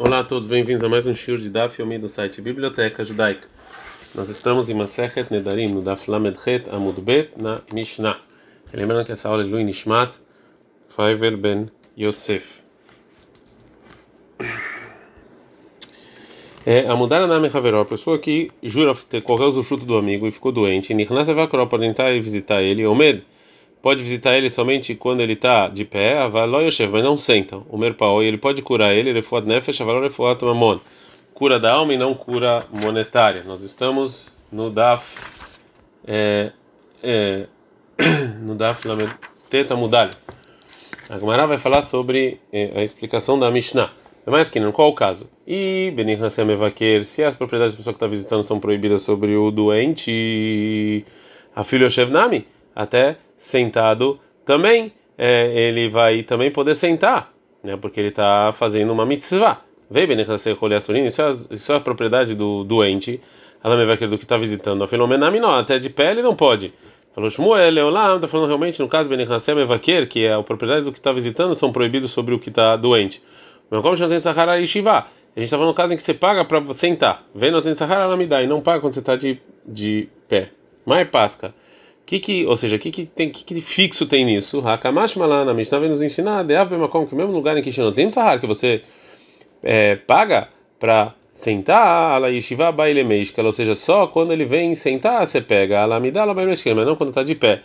Olá a todos, bem-vindos a mais um shiur de Daf Yomi do site Biblioteca Judaica. Nós estamos em Masechet Nedarim, no Daf Lamedchet Amud Bet, na Mishnah. Lembrando que essa aula é Lui Nishmat, Faivel Ben Yosef. É, a mudar na Mechaveró, a pessoa que jura ter qualquer usufruto do amigo e ficou doente, Nichnas Evakoró pode entrar e visitar ele, Omed pode visitar ele somente quando ele está de pé, Avaló Yoshev, mas não senta. O Merpaoi, ele pode curar ele, Refuat Nefesh, Avaló Refuat. Cura da alma e não cura monetária. Nós estamos no Daf. É, é, no Daf Teta Mudalha. A Gemara vai falar sobre é, a explicação da Mishnah. É mais que não, qual o caso? E Benir Hassem Evaquer, se as propriedades da pessoa que está visitando são proibidas sobre o doente, a filho Yoshev Nami, até sentado também é, ele vai também poder sentar, né? Porque ele está fazendo uma mitzvah. Vem Benechasei Roleassurin, isso, é, isso é a propriedade do doente. Ela me vai do que está visitando. A fenomenami não, até de pé ele não pode. Falou Shmuel, Leolam, está falando realmente no caso Benechasei Mevaquer, que é a propriedade do que está visitando, são proibidos sobre o que está doente. Mas como já tem Sahara e Shiva, a gente está falando no caso em que você paga para sentar. Vem no tem Sahara, ela me dá, e não paga quando você está de, de pé. Mais pasca que que, ou seja, que que tem, que, que fixo tem nisso? Hakamash Malana, Mishnah vem nos ensinar, Deav Bemakom, que mesmo lugar em que não tem Sahar, que você é, paga para sentar, ala baile meishkal, ou seja, só quando ele vem sentar você pega, ala midala baile meishkal, mas não quando está de pé.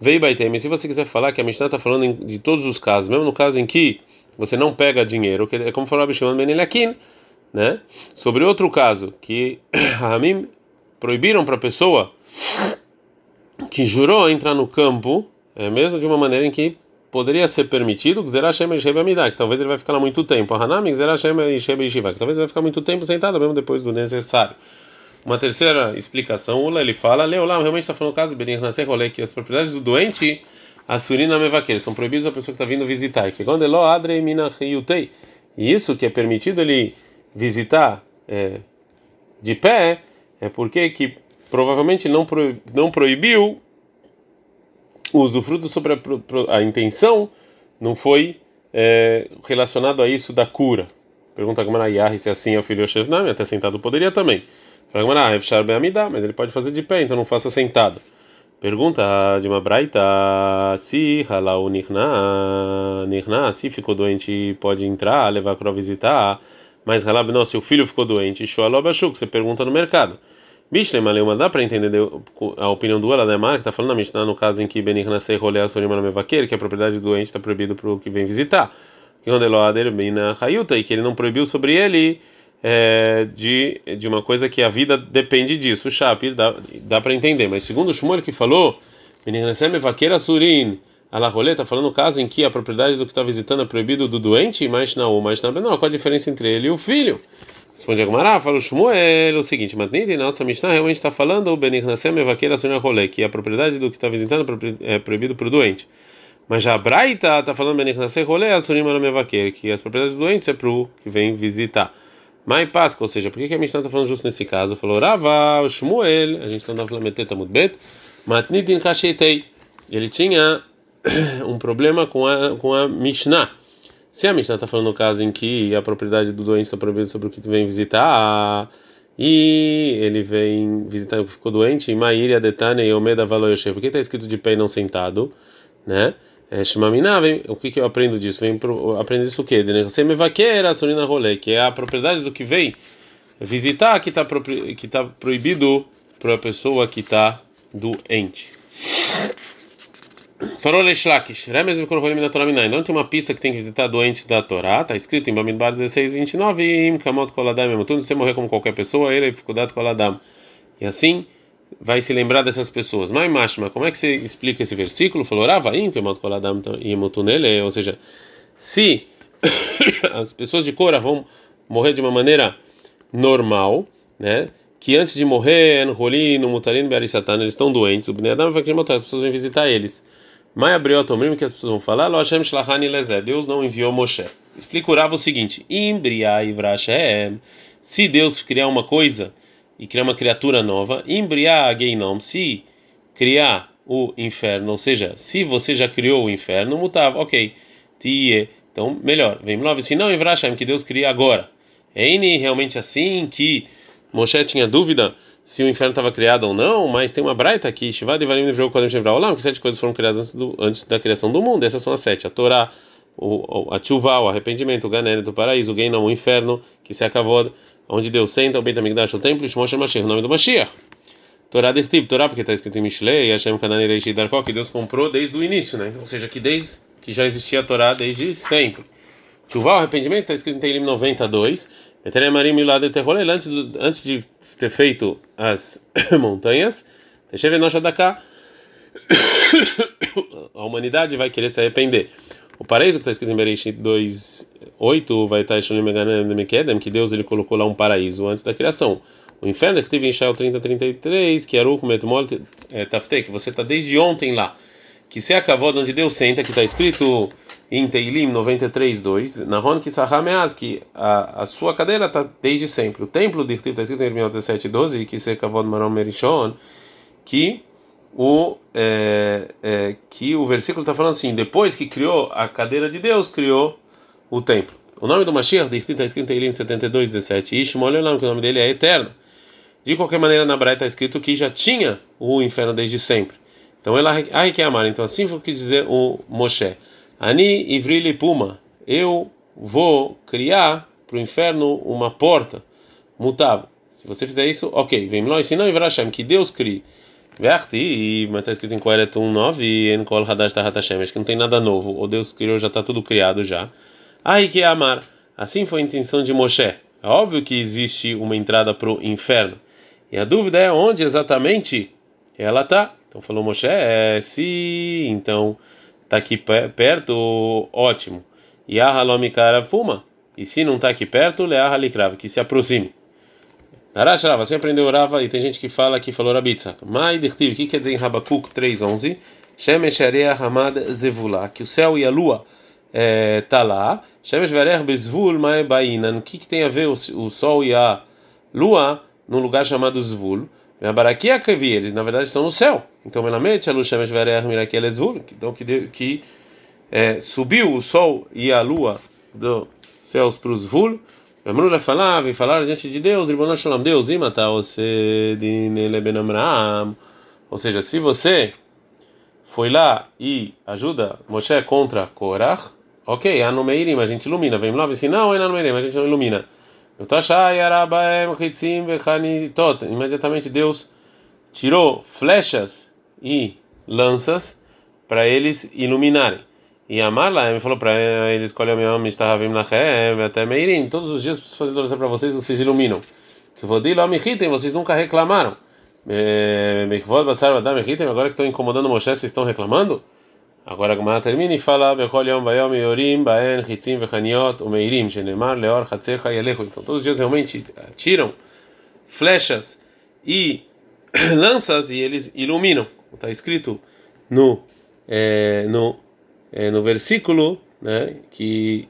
Veio baitem, se você quiser falar que a Mishnah está falando de todos os casos, mesmo no caso em que você não pega dinheiro, que é como falou Abishimon Ben Eliakim, né? Sobre outro caso, que Ramim proibiram para a pessoa que jurou entrar no campo, é, mesmo de uma maneira em que poderia ser permitido, que talvez ele vai ficar lá muito tempo. Que talvez ele vai ficar muito tempo sentado, mesmo depois do necessário. Uma terceira explicação, Ula, ele fala, Leolam, realmente está falando o caso, que as propriedades do doente, a surina mevaqueira, são proibidas a pessoa que está vindo visitar. Que quando e isso que é permitido ele visitar é, de pé, é porque que provavelmente não, pro, não proibiu o usufruto sobre a, a intenção, não foi é, relacionado a isso da cura. Pergunta a Gamara se assim é o filho Shevnami, até sentado poderia também. Mas ele pode fazer de pé, então não faça sentado. Pergunta de uma braita se halau nirna, nirna, se ficou doente pode entrar, levar para visitar, mas halab não, se o filho ficou doente, você pergunta no mercado. Mishlem Aleuma, dá para entender a opinião do Alademar, que está falando na Mishnah, no caso em que rolê a Sorimana Mevaqueira, que a propriedade do doente está proibido para o que vem visitar. Na e que ele não proibiu sobre ele é, de, de uma coisa que a vida depende disso. O Shapir dá, dá para entender, mas segundo o Shmuel que falou, Benich nasceu Mevaqueira Surin. A La Rolê está falando no caso em que a propriedade do que está visitando é proibido do doente, mas não, mas não, qual a diferença entre ele e o filho? Responde a Gumara, fala o Shmuel o seguinte: Matniti, nossa Mishnah realmente está falando o Benirnasem Evaqueira Sunya Rolê, que a propriedade do que está visitando é proibido para o doente. Mas já a Braita está falando Benirnasem Rolê, a Sunya Evaqueira, que as propriedades do doente é para o que vem visitar. Mai Páscoa, ou seja, por que a Mishnah está falando justo nesse caso? Falou Rava, o Shmuel, a gente está falando Meteta Mudbet, Matnitin Kashetei. Ele tinha um problema com a, com a Mishnah. Se a Mishnah está falando no caso em que a propriedade do doente está proibida sobre o que vem visitar, e ele vem visitar o que ficou doente, Maíri Adetane e Omeda Valoyoshev, por que está escrito de pé e não sentado? Né? É, Shmamina, o que, que eu aprendo disso? Vem pro, aprendo isso o quê? Você me vaqueira, Sonina Rolê, que é a propriedade do que vem visitar que está tá proibido para a pessoa que está doente. Farol Eshlakish, Remes Mikrofonim da Torá Minai. Não tem uma pista que tem que visitar doentes da Torá. Está escrito em Bamidbar 16, 29. Im Kamot Koladam Emutun. Se você morrer como qualquer pessoa, ele é dificuldade Koladam. E assim vai se lembrar dessas pessoas. Mas, Mashma, como é que você explica esse versículo? Falou Ravaim Kamot Koladam Emutun. Ele, ou seja, se as pessoas de Cora vão morrer de uma maneira normal, né? Que antes de morrer, no Rolim, no Mutarin, Bearisatan, eles estão doentes. O Bnei vai querer as pessoas vêm visitar eles. Mai abriu o que as pessoas vão falar, Lo Hashem Lezé, Deus não enviou Moshe. Explica o o seguinte: Imbria Ivrashem, se Deus criar uma coisa e criar uma criatura nova, Imbria Geinom, se criar o inferno, ou seja, se você já criou o inferno, mutava, ok, Tie, então melhor, vem nove, se não Ivrashem, que Deus cria agora. É realmente assim que Moshe tinha dúvida se o inferno estava criado ou não, mas tem uma braita aqui, Shivad Devarim Nevreu Kodem Shevra Olam, que sete coisas foram criadas antes, do, antes, da criação do mundo. Essas são as sete: a Torá, o, a Tchuvá, o arrependimento, o Gané do paraíso, o Geinam, o inferno, que se acabou, onde Deus senta, o Beit HaMikdash, o templo, e Shmoshe Mashiach, o nome do Mashiach. Torá Dirtiv, Torá, porque está escrito em Mishlei, Hashem Kanani Reishi Darkó, que Deus comprou desde o início, né? Ou seja, que desde que já existia a Torá desde sempre. Tchuvá, o arrependimento, está escrito em Teilim 92, Eterem Marim Milad Eterrolel, antes, antes de ter feito as montanhas, cá a humanidade vai querer se arrepender. O paraíso que está escrito em Bereshit 2:8 vai estar em que Deus ele colocou lá um paraíso antes da criação. O inferno que teve em Shael 30:33, que era o Metmol é, Tafte, que você está desde ontem lá. Que se acabou onde Deus senta, que está escrito em Teilim 93:2, Nahon Kisahameaz, que a, a sua cadeira está desde sempre. O templo de está escrito em Irmião 17:12, que se acabou no Marom Merishon, que o é, é, que o versículo está falando assim: depois que criou a cadeira de Deus, criou o templo. O nome do Mashiach está escrito em Teilim 72:17, Ishmol que o nome dele é eterno. De qualquer maneira, na Braita está escrito que já tinha o inferno desde sempre. Então, ela ai que amar. Então, assim foi o que dizer o Moshe. Ani Ivrili Puma, eu vou criar para o inferno uma porta mutável. Se você fizer isso, ok. Vem lá, se não, Ivrashem, que Deus crie. Verti, mas está escrito em Kohelet 1.9 e em Kol Hadash Tahat Hashem, acho que não tem nada novo. O Deus criou, já está tudo criado já. Ai que amar. Assim foi a intenção de Moshe. É óbvio que existe uma entrada para o inferno. E a dúvida é onde exatamente ela está. Então falou Moshe, é, se então está aqui perto, ótimo. E a halomikara puma. E se não está aqui perto, leah halikrava, que se aproxime. Narashrava, você aprendeu Rava e tem gente que fala que falou Rabitza. Mai dirtiv, o que quer dizer em Rabakuk 3.11? Shemesh areia hamad zevula, que o céu e a lua é, tá lá. Shemesh verer bezvul mai bainan, o que, que tem a ver o, o sol e a lua num lugar chamado Zvul? Barakia Kevi, eles na verdade estão no céu. Então, Melamed, a luz Shemesh Verer Mirakel Ezvul, então que, que é, subiu o sol e a lua dos céus para os Zvul. Amrula falava e falaram diante de Deus, Ribonah Shalom, Deus, imata você Amram. Ou seja, se você foi lá e ajuda Moshe contra Korach, ok, Anomeirim, a gente ilumina. Vem lá, se não, Anomeirim, a gente não ilumina. Imediatamente Deus tirou flechas e lanças para eles iluminarem. E Amarla me falou para eles: escolhe meu nome, Estahavim Lachem, até Meirim. Todos os dias preciso fazer para vocês, vocês iluminam. Se vou dir lá, vocês nunca reclamaram. Agora que estão incomodando Moshe, vocês estão reclamando? Agora a Gemara termina e fala: Bechol Yom Vayom Yorim Baen Hitzim Vechaniot Umeirim Shenemar Leor Hatzecha Yalechu. Então todos os dias realmente tiram flechas e lanças e eles iluminam. Está escrito no é, no é, no versículo, né, que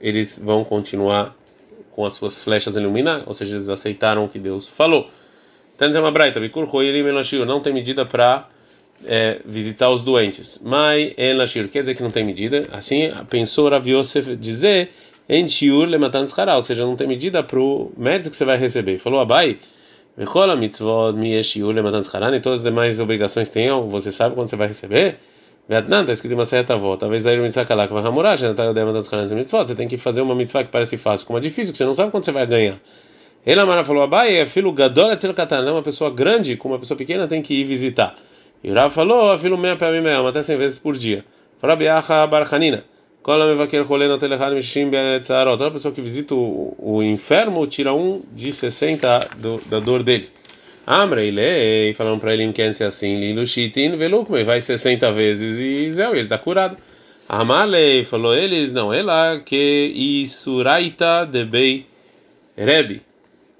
eles vão continuar com as suas flechas iluminar, ou seja, eles aceitaram o que Deus falou. Então tem uma braita, não tem medida para é, visitar os doentes. Mas en quer dizer que não tem medida. Assim pensou Rav Yosef dizer en shiur lematan ou seja, não tem medida para o mérito que você vai receber. Falou Abai, mitzvot mi shiur lematan e todas as demais obrigações tem, você sabe quando você vai receber? Vietnã está escrito uma certa volta. Talvez aí mitzvah kalak vai hamurar, mitzvot. Você tem que fazer uma mitzvah que parece fácil, como é difícil, que você não sabe quando você vai ganhar. Ele Amara falou: Abai é filho gadol katan, uma pessoa grande com uma pessoa pequena tem que ir visitar. E o Rav falou, afilo meia para mim até 100 vezes por dia. Fala Biacha Barchanina. Toda pessoa que visita o, o inferno tira um de 60 do, da dor dele. Amra e falaram para ele em quem se assim, Lilu Shitin, Velukme, vai 60 vezes e Zéu, ele está curado. Amalei falou eles, não, ela que Isuraita debei Rebi.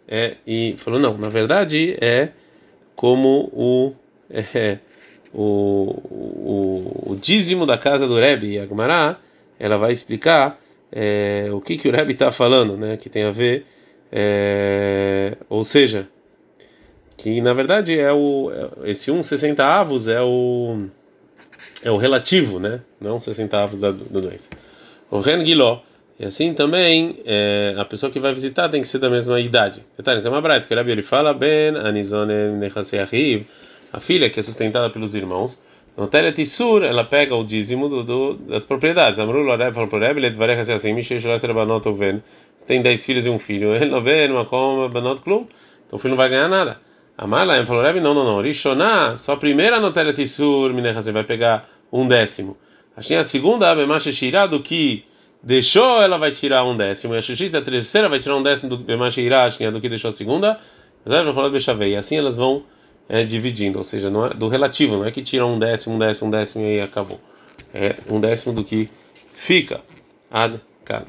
É, e falou, não, na verdade é como o. É, o, o, o dízimo da casa do Rebbe, a Gemara, ela vai explicar é, o que, que o Rebbe está falando, né, que tem a ver, é, ou seja, que na verdade é o esse um 60 avos é o é o relativo, né, não 60 avos da, do doença. O Ren Giló, E assim também, é, a pessoa que vai visitar tem que ser da mesma idade. Detalhe, tem uma braita que ele fala, Ben, Anizone Nechaseahiv, a filha que é sustentada pelos irmãos, no Teretisur, ela pega o dízimo do, do, das propriedades. Amru Loreb falou para o vai ser assim, Mishesh Lasser Banot Oven, você tem 10 filhos e um filho, ele não vê, uma coma, Banot Klum, então o filho não vai ganhar nada. Amala falou, Rebbe, não, não, não, Rishoná, só a primeira no Teretisur, Minechase, vai pegar um décimo. A segunda, Abemash Shirá, do que deixou, ela vai tirar um décimo. E a Xuxita, a terceira, vai tirar um décimo do Bemash Shirá, do que deixou a segunda. Mas ela do E assim elas vão é, dividindo, ou seja, é, do relativo, não é que tiram um décimo, um décimo, um décimo e aí acabou. É um décimo do que fica. Ad, cara.